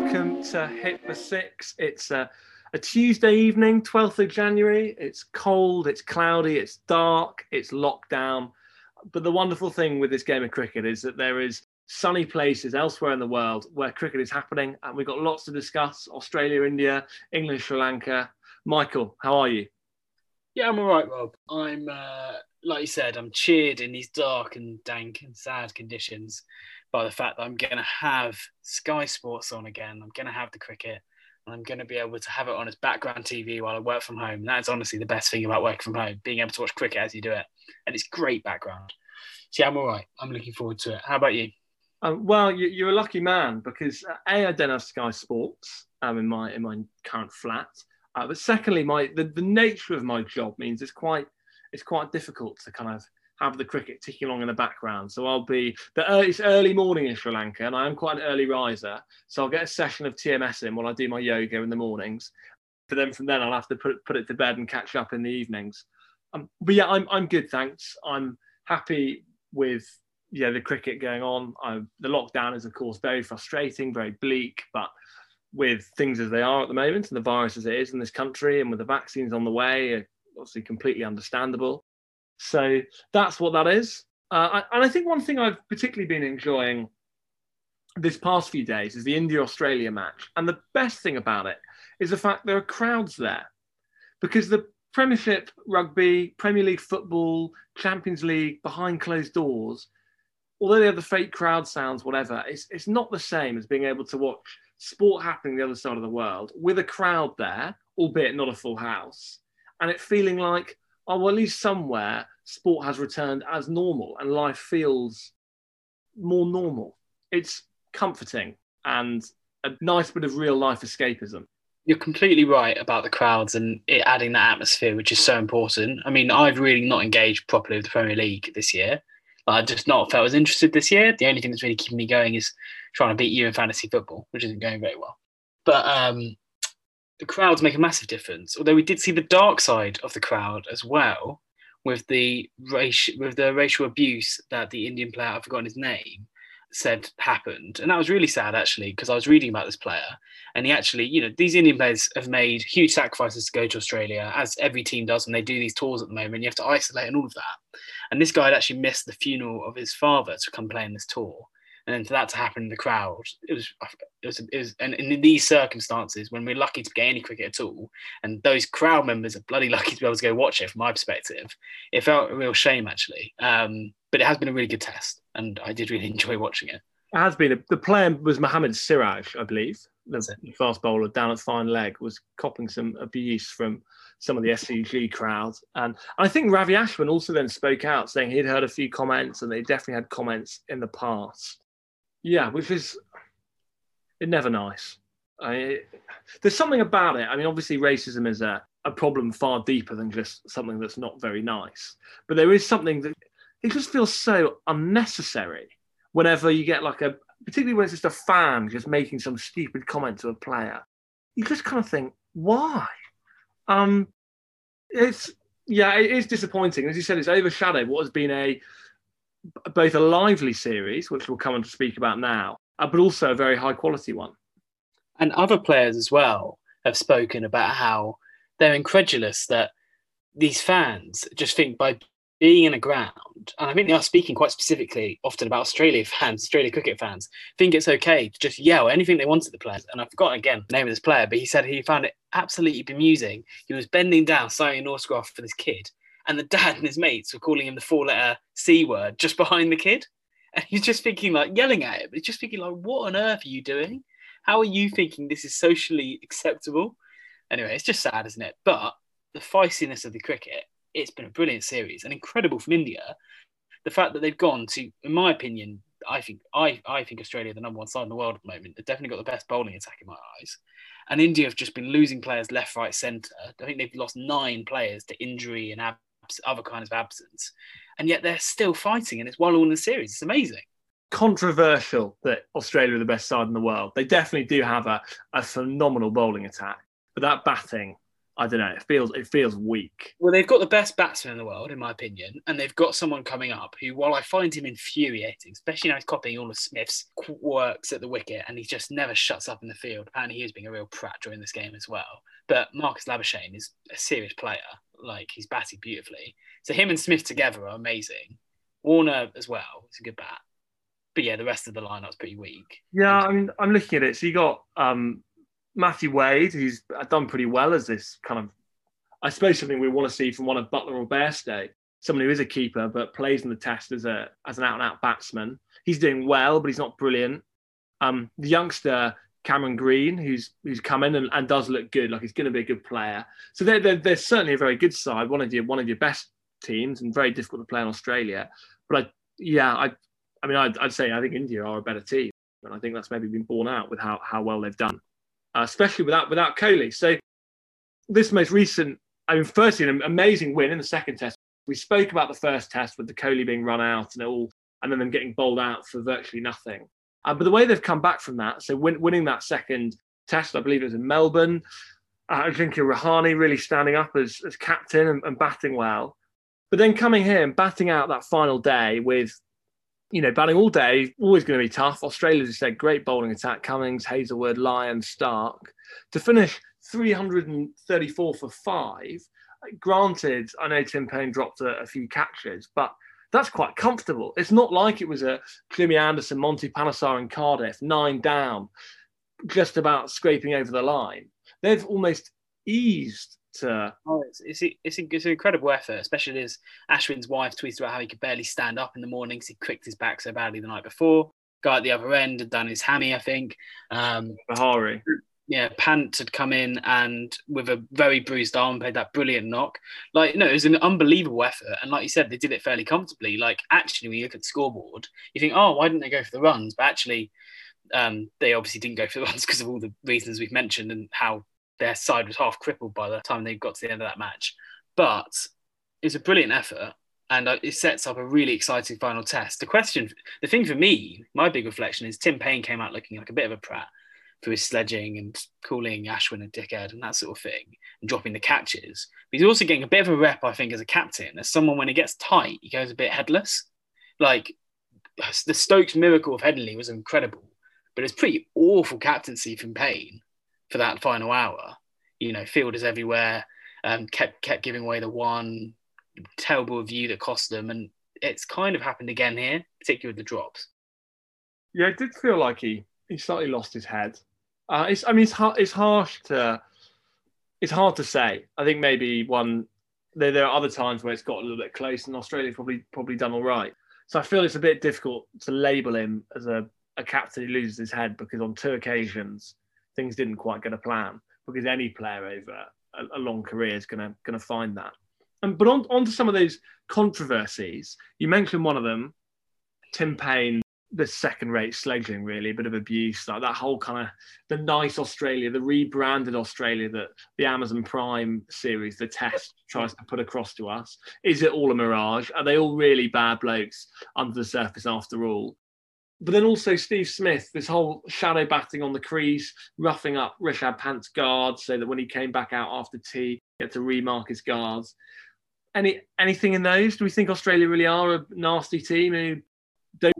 welcome to Hit the Six. It's a, a Tuesday evening, 12th of January. It's cold, it's cloudy, it's dark, it's lockdown. But the wonderful thing with this game of cricket is that there is sunny places elsewhere in the world where cricket is happening, and we've got lots to discuss Australia, India, England, Sri Lanka. Michael, how are you? Yeah, I'm all right, Rob. I'm, uh, like you said, I'm cheered in these dark and dank and sad conditions by the fact that I'm going to have Sky Sports on again. I'm going to have the cricket and I'm going to be able to have it on as background TV while I work from home. That's honestly the best thing about working from home, being able to watch cricket as you do it. And it's great background. So, yeah, I'm all right. I'm looking forward to it. How about you? Um, well, you, are a lucky man because uh, a I don't have Sky Sports um, in my in my current flat, uh, but secondly, my the, the nature of my job means it's quite it's quite difficult to kind of have the cricket ticking along in the background. So I'll be the early, it's early morning in Sri Lanka, and I am quite an early riser. So I'll get a session of TMS in while I do my yoga in the mornings. But then from then I'll have to put put it to bed and catch up in the evenings. Um, but yeah, I'm I'm good, thanks. I'm happy with yeah the cricket going on. I, the lockdown is of course very frustrating, very bleak, but with things as they are at the moment and the virus as it is in this country and with the vaccines on the way, obviously completely understandable. So that's what that is. Uh, and I think one thing I've particularly been enjoying this past few days is the India Australia match. And the best thing about it is the fact there are crowds there because the Premiership rugby, Premier League football, Champions League behind closed doors, although they have the fake crowd sounds, whatever, it's, it's not the same as being able to watch sport happening the other side of the world with a crowd there, albeit not a full house, and it feeling like oh, well, at least somewhere sport has returned as normal and life feels more normal. It's comforting and a nice bit of real life escapism. You're completely right about the crowds and it adding that atmosphere, which is so important. I mean, I've really not engaged properly with the Premier League this year. I've just not felt as interested this year. The only thing that's really keeping me going is trying to beat you in fantasy football, which isn't going very well. But um, the crowds make a massive difference. Although we did see the dark side of the crowd as well, with the race with the racial abuse that the Indian player I've forgotten his name said happened, and that was really sad actually because I was reading about this player, and he actually, you know, these Indian players have made huge sacrifices to go to Australia, as every team does when they do these tours at the moment. You have to isolate and all of that, and this guy had actually missed the funeral of his father to come play in this tour, and then for that to happen in the crowd, it was it was, it was and in these circumstances, when we're lucky to get any cricket at all, and those crowd members are bloody lucky to be able to go watch it. From my perspective, it felt a real shame actually. Um, but it has been a really good test, and I did really enjoy watching it. It has been. The player was Mohammad Siraj, I believe, the fast bowler down at fine leg, was copping some abuse from some of the SCG crowd. And I think Ravi Ashwin also then spoke out saying he'd heard a few comments and they definitely had comments in the past yeah, which is it never nice. I, there's something about it. I mean, obviously, racism is a, a problem far deeper than just something that's not very nice. But there is something that it just feels so unnecessary whenever you get like a, particularly when it's just a fan just making some stupid comment to a player. You just kind of think, why? Um, it's yeah, it is disappointing. As you said, it's overshadowed what has been a both a lively series, which we'll come on to speak about now, uh, but also a very high quality one. And other players as well have spoken about how they're incredulous that these fans just think by being in a ground, and I think they are speaking quite specifically often about Australia fans, Australia cricket fans, think it's okay to just yell anything they want at the players. And I've forgotten again the name of this player, but he said he found it absolutely bemusing. He was bending down, signing an autograph for this kid, and the dad and his mates were calling him the four letter C word just behind the kid. And he's just thinking, like, yelling at him. He's just thinking, like, what on earth are you doing? How are you thinking this is socially acceptable? Anyway, it's just sad, isn't it? But the feistiness of the cricket, it's been a brilliant series and incredible from India. The fact that they've gone to, in my opinion, I think I, I think Australia the number one side in the world at the moment. They've definitely got the best bowling attack in my eyes. And India have just been losing players left, right, centre. I think they've lost nine players to injury and ab- other kinds of absence, and yet they're still fighting, and it's one all in the series. It's amazing. Controversial that Australia are the best side in the world. They definitely do have a, a phenomenal bowling attack, but that batting I don't know. It feels it feels weak. Well, they've got the best batsman in the world, in my opinion, and they've got someone coming up who, while I find him infuriating, especially now he's copying all of Smith's works at the wicket, and he just never shuts up in the field. Apparently, he was being a real prat during this game as well. But Marnus Labuschagne is a serious player. Like he's batting beautifully. So him and Smith together are amazing. Warner as well. It's a good bat. But yeah, the rest of the lineup's pretty weak. Yeah, I mean, I'm looking at it. So you got um, Matthew Wade, who's done pretty well as this kind of, I suppose, something we want to see from one of Buttler or Bairstow, someone who is a keeper but plays in the test as a as an out and out batsman. He's doing well, but he's not brilliant. Um, the youngster Cameron Green, who's who's come in and, and does look good, like he's going to be a good player. So they're, they're, they're certainly a very good side, one of your one of your best teams, and very difficult to play in Australia. But I, yeah, I, I mean, I'd, I'd say I think India are a better team, and I think that's maybe been borne out with how how well they've done uh, especially without without Kohli. So this most recent, I mean, firstly, an amazing win in the second test. We spoke about the first test with the Kohli being run out and all, and then them getting bowled out for virtually nothing. Uh, but the way they've come back from that, so win, winning that second test, I believe it was in Melbourne. Uh, think Rahane really standing up as, as captain and, and batting well. But then coming here and batting out that final day with you know, batting all day, always going to be tough. Australia, as you said, great bowling attack. Cummins, Hazlewood, Lyon, Stark. To finish 334 for five, granted, I know Tim Paine dropped a, a, few catches, but that's quite comfortable. It's not like it was a Jimmy Anderson, Monty Panesar and Cardiff, nine down, just about scraping over the line. They've almost eased to. Oh, it's, it's, it's, it's an incredible effort, especially as Ashwin's wife tweeted about how he could barely stand up in the mornings. He cricked his back so badly the night before. Guy at the other end had done his hammy, I think. Um, Vihari. Yeah, Pant had come in and with a very bruised arm played that brilliant knock. Like, no, it was an unbelievable effort. And like you said, they did it fairly comfortably. Like, actually, when you look at the scoreboard, you think, oh, why didn't they go for the runs? But actually, um, they obviously didn't go for the runs because of all the reasons we've mentioned and how their side was half crippled by the time they got to the end of that match. But it's a brilliant effort and uh, it sets up a really exciting final test. The question, the thing for me, my big reflection is Tim Paine came out looking like a bit of a prat for his sledging and calling Ashwin a dickhead and that sort of thing and dropping the catches. But he's also getting a bit of a rep, I think, as a captain, as someone when he gets tight, he goes a bit headless. Like the Stokes miracle of Headingley was incredible, but it's pretty awful captaincy from Paine for that final hour. You know, fielders everywhere, um, kept kept giving away the one terrible view that cost them, and it's kind of happened again here, particularly with the drops. Yeah, it did feel like he he slightly lost his head. Uh, it's I mean it's hard it's harsh to it's hard to say. I think maybe one there, there are other times where it's got a little bit close, and Australia's probably probably done all right. So I feel it's a bit difficult to label him as a, a captain who loses his head because on two occasions things didn't quite go to plan because any player over a, a long career is going to going to find that. And but on, on to some of those controversies. You mentioned one of them, Tim Paine, the second-rate sledging, really, a bit of abuse, like that whole kind of the nice Australia, the rebranded Australia that the Amazon Prime series, the test, tries to put across to us. Is it all a mirage? Are they all really bad blokes under the surface after all? but then also Steve Smith, this whole shadow batting on the crease, roughing up Rishabh Pant's guards so that when he came back out after tea, he had to remark his guards. Any anything in those? Do we think Australia really are a nasty team who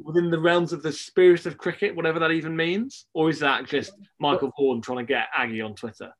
within the realms of the spirit of cricket, whatever that even means? Or is that just Michael Vaughan trying to get Aggie on Twitter?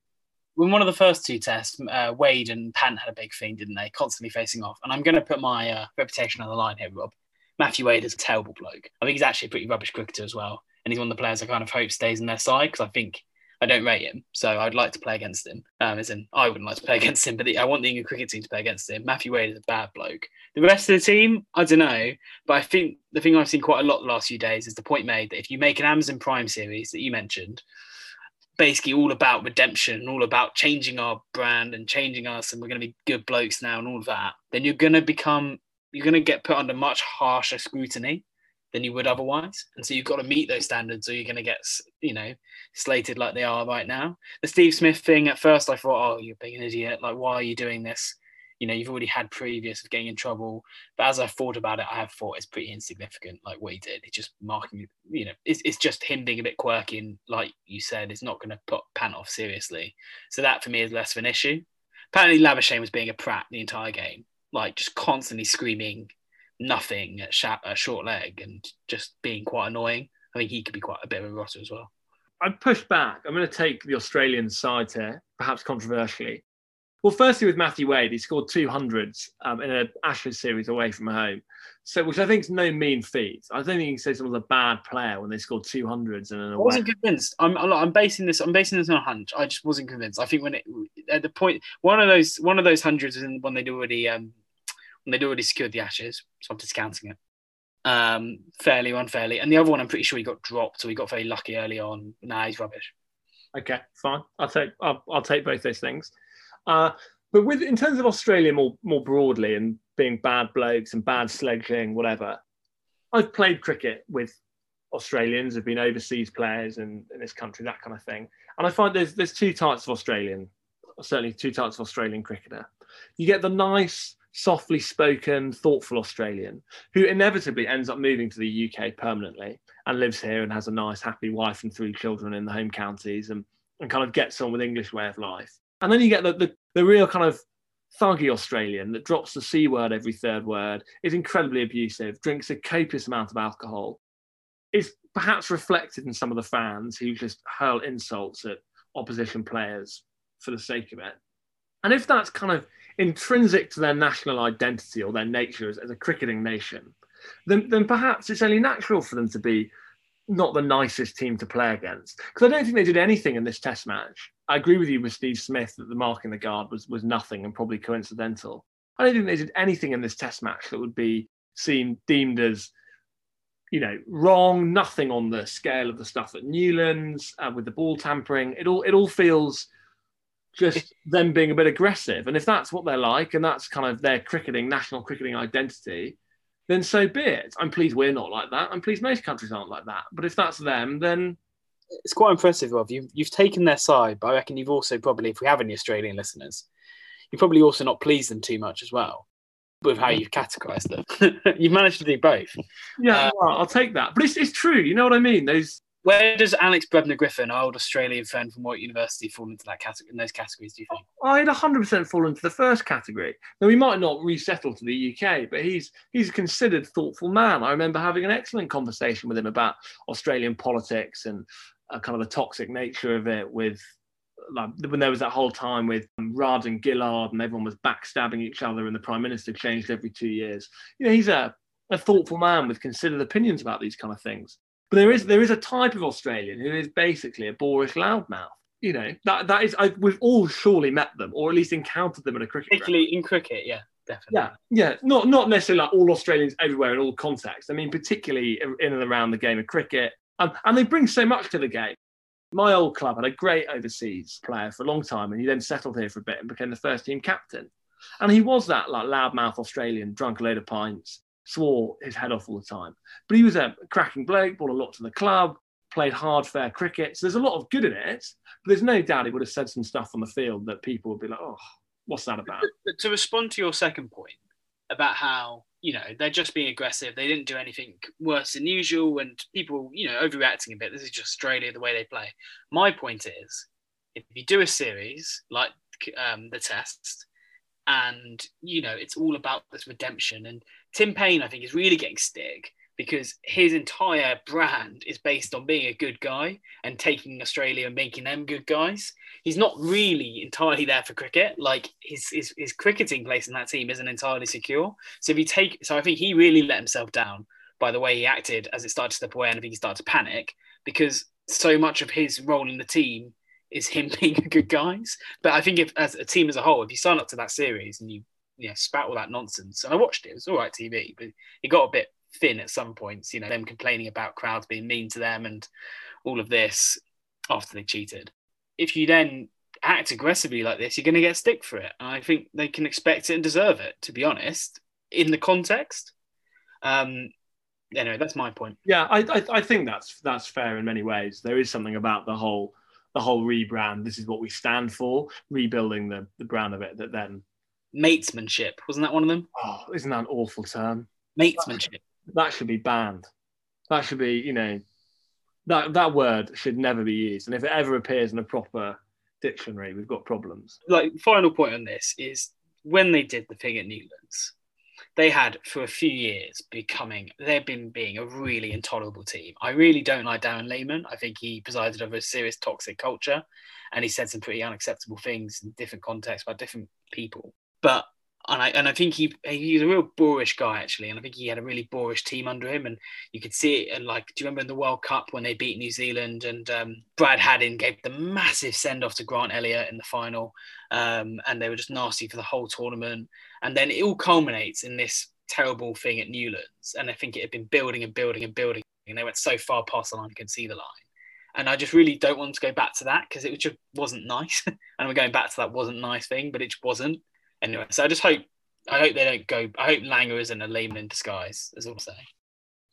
When one of the first two tests, uh, Wade and Pant had a big thing, didn't they? Constantly facing off. And I'm going to put my uh, reputation on the line here, Rob. Matthew Wade is a terrible bloke. I think he's actually a pretty rubbish cricketer as well. And he's one of the players I kind of hope stays in their side because I think I don't rate him. So I'd like to play against him. Um, as in, I wouldn't like to play against him, but the, I want the England cricket team to play against him. Matthew Wade is a bad bloke. The rest of the team, I don't know. But I think the thing I've seen quite a lot the last few days is the point made that if you make an Amazon Prime series that you mentioned, basically all about redemption, and all about changing our brand and changing us, and we're going to be good blokes now and all of that, then you're going to become, you're going to get put under much harsher scrutiny than you would otherwise. And so you've got to meet those standards or you're going to get, you know, slated like they are right now. The Steve Smith thing, at first I thought, oh, you're being an idiot. Like, why are you doing this? You know, you've already had previous of getting in trouble. But as I've thought about it, I have thought it's pretty insignificant, like what he did. He's just marking, you know, it's, it's just him being a bit quirky and, like you said, it's not going to put Pant off seriously. So that for me is less of an issue. apparently Labuschagne was being a prat the entire game, like just constantly screaming nothing at, sh- at short leg and just being quite annoying. I think he could be quite a bit of a rotter as well. I'd push back. I'm going to take the Australian side here, perhaps controversially. Well, firstly, with Matthew Wade, he scored two hundreds um, in an Ashes series away from home, so which I think is no mean feat. I don't think you can say someone's a bad player when they scored two hundreds in an away. I wasn't convinced. I'm, I'm basing this. I'm basing this on a hunch. I just wasn't convinced. I think when it at the point one of those one of those hundreds is when they'd already um, when they'd already secured the Ashes, so I'm discounting it um, fairly or unfairly. And the other one, I'm pretty sure he got dropped, so he got very lucky early on. Nah, he's rubbish. Okay, fine. I'll take I'll, I'll take both those things. Uh, but with in terms of Australia more more broadly and being bad blokes and bad sledging, whatever, I've played cricket with Australians, have been overseas players in, in this country, that kind of thing. And I find there's there's two types of Australian, certainly two types of Australian cricketer. You get the nice, softly spoken, thoughtful Australian who inevitably ends up moving to the UK permanently and lives here and has a nice, happy wife and three children in the home counties and, and kind of gets on with English way of life. And then you get the, the, the real kind of thuggy Australian that drops the C word every third word, is incredibly abusive, drinks a copious amount of alcohol, is perhaps reflected in some of the fans who just hurl insults at opposition players for the sake of it. And if that's kind of intrinsic to their national identity or their nature as, as a cricketing nation, then, then perhaps it's only natural for them to be not the nicest team to play against. Because I don't think they did anything in this test match. I agree with you with Steve Smith that the mark in the guard was, was nothing and probably coincidental. I don't think they did anything in this test match that would be seen deemed as, you know, wrong. Nothing on the scale of the stuff at Newlands uh, with the ball tampering. It all it all feels just them being a bit aggressive. And if that's what they're like, and that's kind of their cricketing national cricketing identity, then so be it. I'm pleased we're not like that. I'm pleased most countries aren't like that. But if that's them, then it's quite impressive, Rob. You've, you've taken their side, but I reckon you've also probably, if we have any Australian listeners, you've probably also not pleased them too much as well with how you've categorized them. you've managed to do both. Yeah, uh, well, I'll take that. But it's, it's true. You know what I mean? Those where does Alex Brebner Griffin, our old Australian friend from Warwick University, fall into that category? In those categories, do you think? I'd 100% fall into the first category. Now we might not resettle to the UK, but he's he's a considered, thoughtful man. I remember having an excellent conversation with him about Australian politics and uh, kind of the toxic nature of it. With like when there was that whole time with Rudd and Gillard, and everyone was backstabbing each other, and the prime minister changed every two years. You know, he's a a thoughtful man with considered opinions about these kind of things. But there is there is a type of Australian who is basically a boorish loudmouth. You know that that is I, we've all surely met them or at least encountered them in a cricket. Particularly ground. in cricket, yeah, definitely. Yeah, yeah, not not necessarily like all Australians everywhere in all contexts. I mean, particularly in and around the game of cricket, um, and they bring so much to the game. My old club had a great overseas player for a long time, and he then settled here for a bit and became the first team captain. And he was that like loudmouth Australian, drunk a load of pints, swore his head off all the time. But he was a cracking bloke, brought a lot to the club, played hard, fair cricket. So there's a lot of good in it. But there's no doubt he would have said some stuff on the field that people would be like, oh, what's that about? But to respond to your second point about how, you know, they're just being aggressive, they didn't do anything worse than usual, and people, you know, overreacting a bit. This is just Australia, the way they play. My point is, if you do a series like um, the test, and you know it's all about this redemption and tim Paine, i think is really getting stick because his entire brand is based on being a good guy and taking australia and making them good guys. He's not really entirely there for cricket. Like his, his, his cricketing place in that team isn't entirely secure. So if you take so i think he really let himself down by the way he acted as it started to slip away and i think he started to panic because so much of his role in the team is him being a good guys. But I think if as a team as a whole, if you sign up to that series and you you know, spat all that nonsense, and I watched it, it was all right TV, but it got a bit thin at some points. You know, them complaining about crowds being mean to them and all of this after they cheated. If you then act aggressively like this, you're going to get stick for it. And I think they can expect it and deserve it, to be honest, in the context. Um, anyway, that's my point. Yeah, I, I, I think that's that's fair in many ways. There is something about the whole the whole rebrand. This is what we stand for. Rebuilding the the brand of it. That then matesmanship wasn't that one of them? Oh, isn't that an awful term? Matesmanship. That, that should be banned. That should be you know that that word should never be used. And if it ever appears in a proper dictionary, we've got problems. Like final point on this is when they did the thing at Newlands, they had for a few years becoming they've been being a really intolerable team. I really don't like Darren Lehmann. I think he presided over a serious toxic culture and he said some pretty unacceptable things in different contexts about different people. But and I and I think he he's a real boorish guy actually, and I think he had a really boorish team under him, and you could see it. And like, do you remember in the World Cup when they beat New Zealand and um, Brad Haddin gave the massive send off to Grant Elliott in the final, um, and they were just nasty for the whole tournament, and then it all culminates in this terrible thing at Newlands, and I think it had been building and building and building, and they went so far past the line you could see the line. And I just really don't want to go back to that because it just wasn't nice. and we're going back to that wasn't nice thing, but it just wasn't anyway, so I just hope I hope they don't go. I hope Langer isn't a Lehmann in disguise. Is all I'm saying.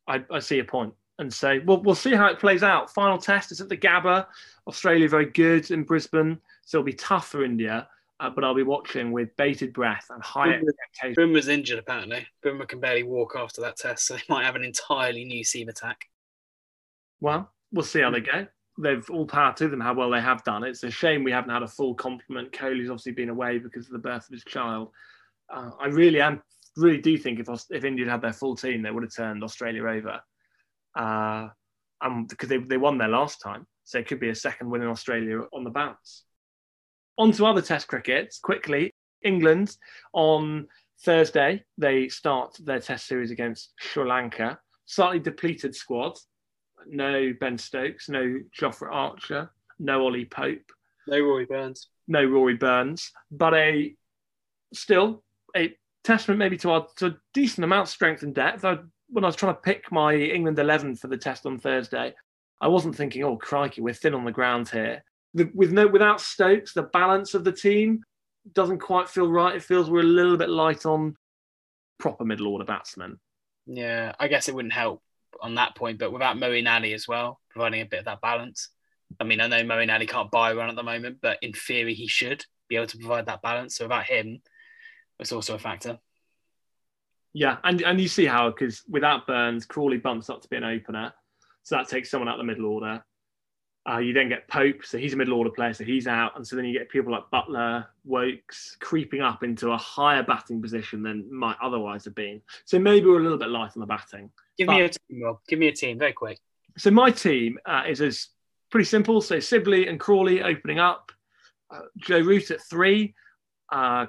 I, I see a point and say, well, we'll see how it plays out. Final test is at the Gabba. Australia very good in Brisbane, so it'll be tough for India. Uh, but I'll be watching with bated breath and high expectations. Boom was injured apparently. Boom can barely walk after that test, so they might have an entirely new seam attack. Well, we'll see how they go. They've all power to them how well they have done. It's a shame we haven't had a full complement. Kohli's obviously been away because of the birth of his child uh, I really am really do think if if India had their full team, they would have turned Australia over. Uh, because they, they won there last time, so it could be a second win in Australia on the bounce. On to other Test cricket quickly. England on Thursday they start their Test series against Sri Lanka. Slightly depleted squad. No Ben Stokes, no Jofra Archer, no Ollie Pope, no Rory Burns, no Rory Burns, but a still a testament maybe to our to a decent amount of strength and depth. I, when I was trying to pick my England 11 for the test on Thursday, I wasn't thinking, oh, crikey, we're thin on the ground here. The, with no, without Stokes, the balance of the team doesn't quite feel right. It feels we're a little bit light on proper middle order batsmen. Yeah, I guess it wouldn't help on that point, but without Moeen Ali as well, providing a bit of that balance. I mean, I know Moeen Ali can't buy one at the moment, but in theory, he should be able to provide that balance. So without him, it's also a factor. Yeah, and and you see how because without Burns, Crawley bumps up to be an opener, so that takes someone out the middle order. Uh, you then get Pope, so he's a middle order player, so he's out, and so then you get people like Buttler, Woakes creeping up into a higher batting position than might otherwise have been. So maybe we're a little bit light on the batting. Give but, me a team, Rob. Give me a team, very quick. So my team uh, is as pretty simple. So Sibley and Crawley opening up, uh, Joe Root at three, uh,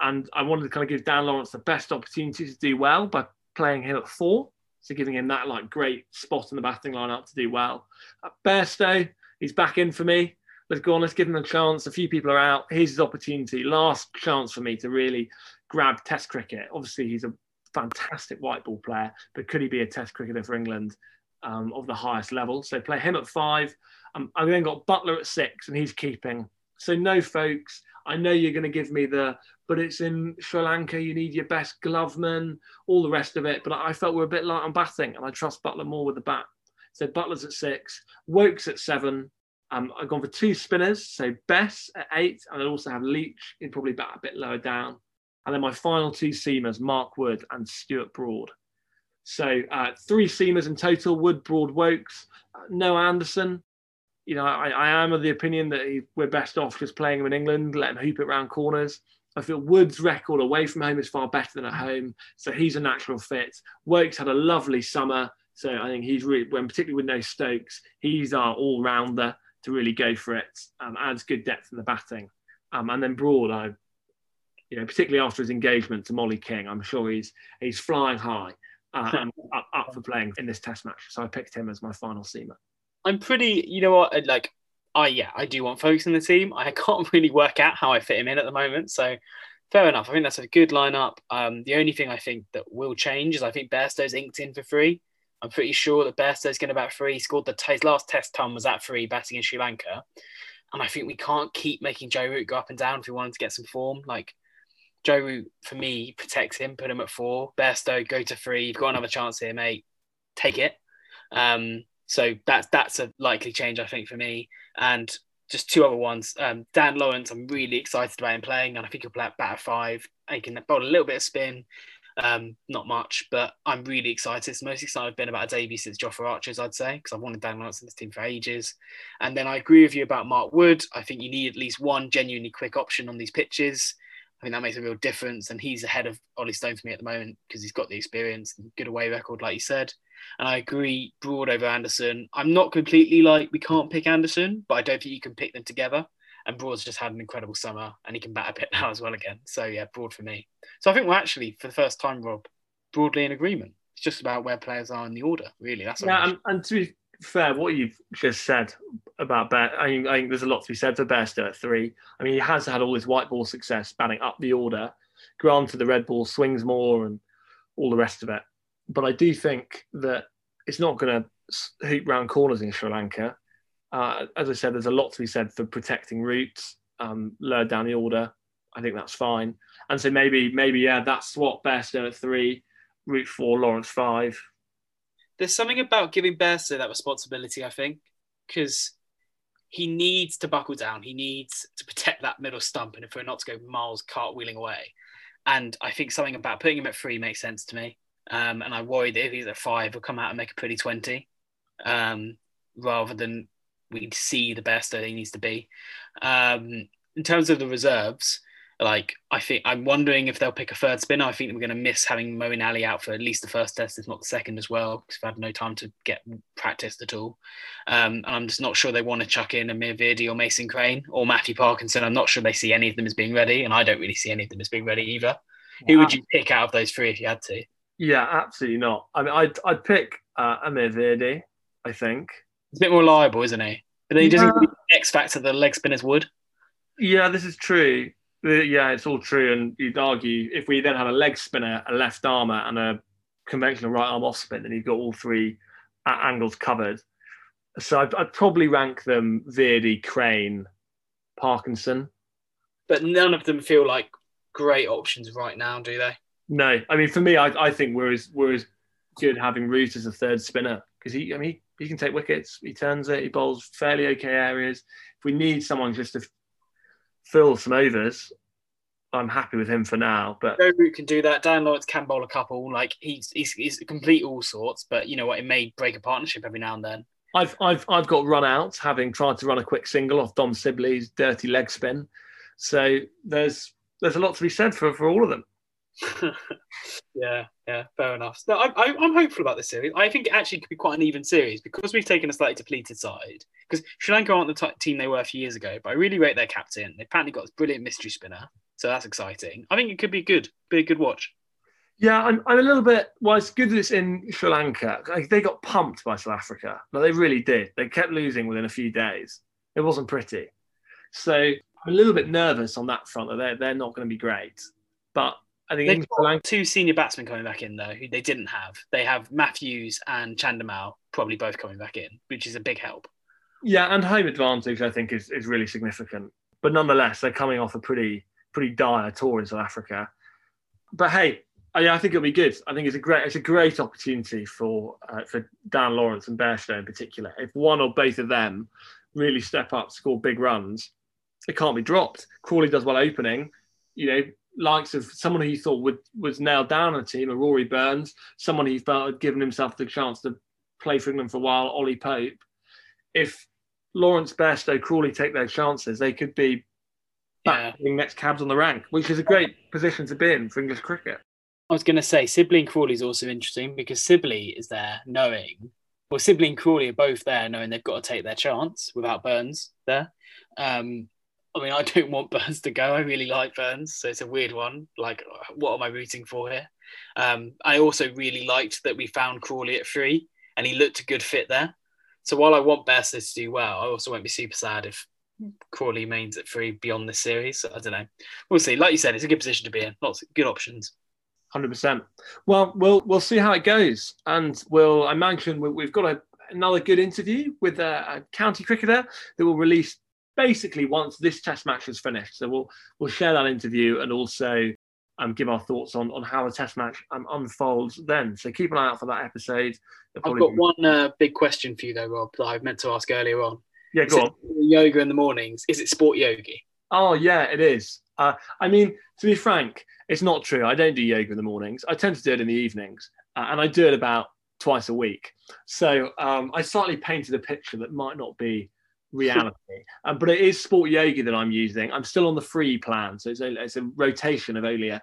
and I wanted to kind of give Dan Lawrence the best opportunity to do well by playing him at four. So giving him that like great spot in the batting lineup to do well. At Bairstow, he's back in for me. Let's go on, let's give him a chance. A few people are out. Here's his opportunity. Last chance for me to really grab Test cricket. Obviously, he's a fantastic white ball player, but could he be a Test cricketer for England um, of the highest level? So play him at five. Um, I've then got Buttler at six, and he's keeping. So no Foakes, I know you're going to give me the, but it's in Sri Lanka. You need your best gloveman, all the rest of it. But I felt we are a bit light on batting, and I trust Buttler more with the bat. So Buttler's at six, Woakes at seven. Um, I've gone for two spinners, so Bess at eight, and I also have Leach in probably bat a bit lower down. And then my final two seamers, Mark Wood and Stuart Broad. So uh, three seamers in total: Wood, Broad, Woakes, Uh, Noah Anderson, you know, I, I am of the opinion that he, we're best off just playing him in England, let him hoop it around corners. I feel Wood's record away from home is far better than at home, so he's a natural fit. Woakes had a lovely summer, so I think he's really, when particularly with no Stokes, he's our all rounder to really go for it. Um, adds good depth in the batting, um, and then Broad, I, you know, particularly after his engagement to Molly King, I'm sure he's he's flying high uh, and up, up for playing in this Test match. So I picked him as my final seamer. I'm pretty, you know what, like, I yeah, I do want Foakes in the team. I can't really work out how I fit him in at the moment. So fair enough. I think that's a good lineup. Um, the only thing I think that will change is I think Bairstow's inked in for free. I'm pretty sure that Bairstow's going to bat free. He scored the t- his last test ton was at free batting in Sri Lanka. And I think we can't keep making Joe Root go up and down if we wanted to get some form. Like Joe Root, for me, protects him, put him at four. Bairstow, go to three. You've got another chance here, mate. Take it. Um, so that's that's a likely change, I think, for me. And just two other ones. Um, Dan Lawrence, I'm really excited about him playing, and I think he'll play at bat five. He can bowl a little bit of spin. Um, not much, but I'm really excited. It's the most excited I've been about a debut since Jofra Archers, I'd say, because I've wanted Dan Lawrence in this team for ages. And then I agree with you about Mark Wood. I think you need at least one genuinely quick option on these pitches. I think that makes a real difference. And he's ahead of Ollie Stone for me at the moment because he's got the experience and good away record, like you said. And I agree, Broad over Anderson. I'm not completely like we can't pick Anderson, but I don't think you can pick them together. And Broad's just had an incredible summer and he can bat a bit now as well again. So yeah, Broad for me. So I think we're actually, for the first time, Rob, broadly in agreement. It's just about where players are in the order, really. That's yeah, and, and, to be fair, what you've just said about Bear, I, mean, I think there's a lot to be said for Bairstow at three. I mean, he has had all his white ball success batting up the order. Granted, the red ball swings more and all the rest of it. But I do think that it's not going to hoop round corners in Sri Lanka. Uh, as I said, there's a lot to be said for protecting roots, um, lower down the order. I think that's fine. And so maybe, maybe yeah, that's what Bairstow at three, root four, Lawrence five. There's something about giving Bairstow that responsibility, I think, because he needs to buckle down. He needs to protect that middle stump, and if we're not to go miles cartwheeling away. And I think something about putting him at three makes sense to me. Um, and I worry that if he's at five, he'll come out and make a pretty 20 um, rather than we see the best that he needs to be. Um, in terms of the reserves, like I think I'm wondering if they'll pick a third spinner. I think we're going to miss having Moeen Ali out for at least the first test, if not the second as well, because we've had no time to get practiced at all. Um, and I'm just not sure they want to chuck in Amir Virdi or Mason Crane or Matthew Parkinson. I'm not sure they see any of them as being ready, and I don't really see any of them as being ready either. Wow. Who would you pick out of those three if you had to? Yeah, absolutely not. I mean, I'd, I'd pick uh, Amir Virdi, I think. He's a bit more reliable, isn't he? But he doesn't yeah. X factor the leg spinners would. Yeah, this is true. Yeah, it's all true. And you'd argue if we then had a leg spinner, a left armer, and a conventional right arm off spin, then you've got all three angles covered. So I'd, I'd probably rank them Virdi, Crane, Parkinson. But none of them feel like great options right now, do they? No, I mean for me, I, I think we're as we're as good having Root as a third spinner because he, I mean, he, he, can take wickets, he turns it, he bowls fairly okay areas. If we need someone just to fill some overs, I'm happy with him for now. But Joe Root can do that. Dan Lawrence can bowl a couple. Like he's he's, he's complete all sorts. But you know what? It may break a partnership every now and then. I've I've I've got run out having tried to run a quick single off Dom Sibley's dirty leg spin. So there's there's a lot to be said for for all of them. yeah, yeah, fair enough. No, I, am hopeful about this series. I think it actually could be quite an even series because we've taken a slightly depleted side. Because Sri Lanka aren't the t- team they were a few years ago, but I really rate their captain. They've apparently got this brilliant mystery spinner, so that's exciting. I think it could be good, be a good watch. Yeah, I'm, I'm a little bit. Well, it's good that it's in Sri Lanka. Like, they got pumped by South Africa. No, they really did. They kept losing within a few days. It wasn't pretty. So I'm a little bit nervous on that front that they're, they're not going to be great. But I think they've got two senior batsmen coming back in though, who they didn't have. They have Matthews and Chandimal probably both coming back in, which is a big help. Yeah, and home advantage I think is, is really significant. But nonetheless, they're coming off a pretty pretty dire tour in South Africa. But hey, I, I think it'll be good. I think it's a great it's a great opportunity for uh, for Dan Lawrence and Bairstow in particular. If one or both of them really step up, score big runs, it can't be dropped. Crawley does well opening. You know, likes of someone who he thought would was nailed down on a team, a Rory Burns, someone he felt had given himself the chance to play for England for a while, Ollie Pope. If Lawrence Bairstow, Crawley take their chances, they could be yeah. next cabs on the rank, which is a great position to be in for English cricket. I was going to say Sibley and Crawley is also interesting because Sibley is there knowing, well, Sibley and Crawley are both there knowing they've got to take their chance without Burns there. Um, I mean, I don't want Burns to go. I really like Burns, so it's a weird one. Like, what am I rooting for here? Um, I also really liked that we found Crawley at three, and he looked a good fit there. So while I want Bairstow to do well, I also won't be super sad if Crawley remains at three beyond this series. I don't know. We'll see. Like you said, it's a good position to be in. Lots of good options. Hundred percent. Well, we'll we'll see how it goes, and we'll. I mentioned we've got a, another good interview with a, a county cricketer that will release basically once this test match is finished. So we'll we'll share that interview and also um, give our thoughts on, on how the test match um, unfolds then. So keep an eye out for that episode. I've got be... one uh, big question for you though, Rob, that I meant to ask earlier on. Yeah, go on. Yoga in the mornings. Is it sport yogi? Oh yeah, it is. Uh, I mean, to be frank, it's not true. I don't do yoga in the mornings. I tend to do it in the evenings, uh, and I do it about twice a week. So um, I slightly painted a picture that might not be reality, um, but it is sport yoga that I'm using. I'm still on the free plan, so it's a, it's a rotation of only a,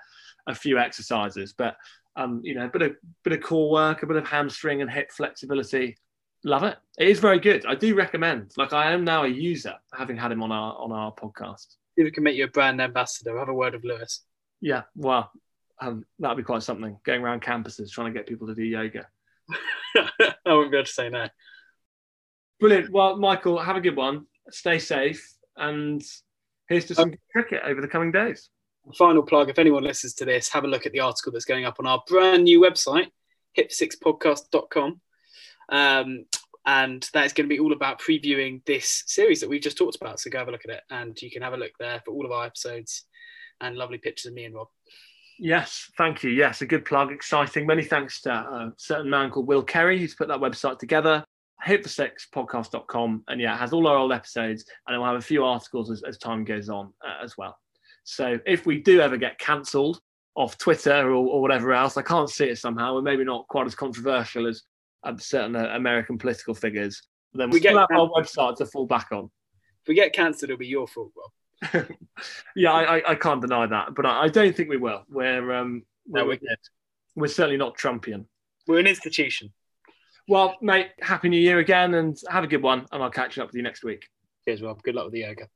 a few exercises, but um, you know, a bit of bit of core work, a bit of hamstring and hip flexibility. Love it. It is very good. I do recommend. Like I am now a user, having had him on our on our podcast. If we can make you a brand ambassador, have a word of Lewis. Yeah, well, um, that'd be quite something. Going around campuses trying to get people to do yoga. I wouldn't be able to say no. Brilliant. Well, Michael, have a good one. Stay safe, and here's to some cricket over the coming days. Final plug: if anyone listens to this, have a look at the article that's going up on our brand new website, hip6podcast.com. Um, and that is going to be all about previewing this series that we've just talked about. So go have a look at it, and you can have a look there for all of our episodes and lovely pictures of me and Rob. Yes, thank you. Yes, a good plug, exciting. Many thanks to a certain man called Will Kerry who's put that website together. Hit the six podcast.com and yeah, it has all our old episodes and we'll have a few articles as, as time goes on uh, as well. So if we do ever get cancelled off Twitter or, or, whatever else, I can't see it somehow. We're maybe not quite as controversial as um, certain uh, American political figures. Then we, we get have our website to fall back on. If we get cancelled, it'll be your fault, Rob. yeah, I, I, can't deny that, but I, I don't think we will. We're um, no, we're, good. We're certainly not Trumpian. We're an institution. Well, mate, happy New Year again, and have a good one. And I'll catch up with you next week. Cheers, Rob. Good luck with the yoga.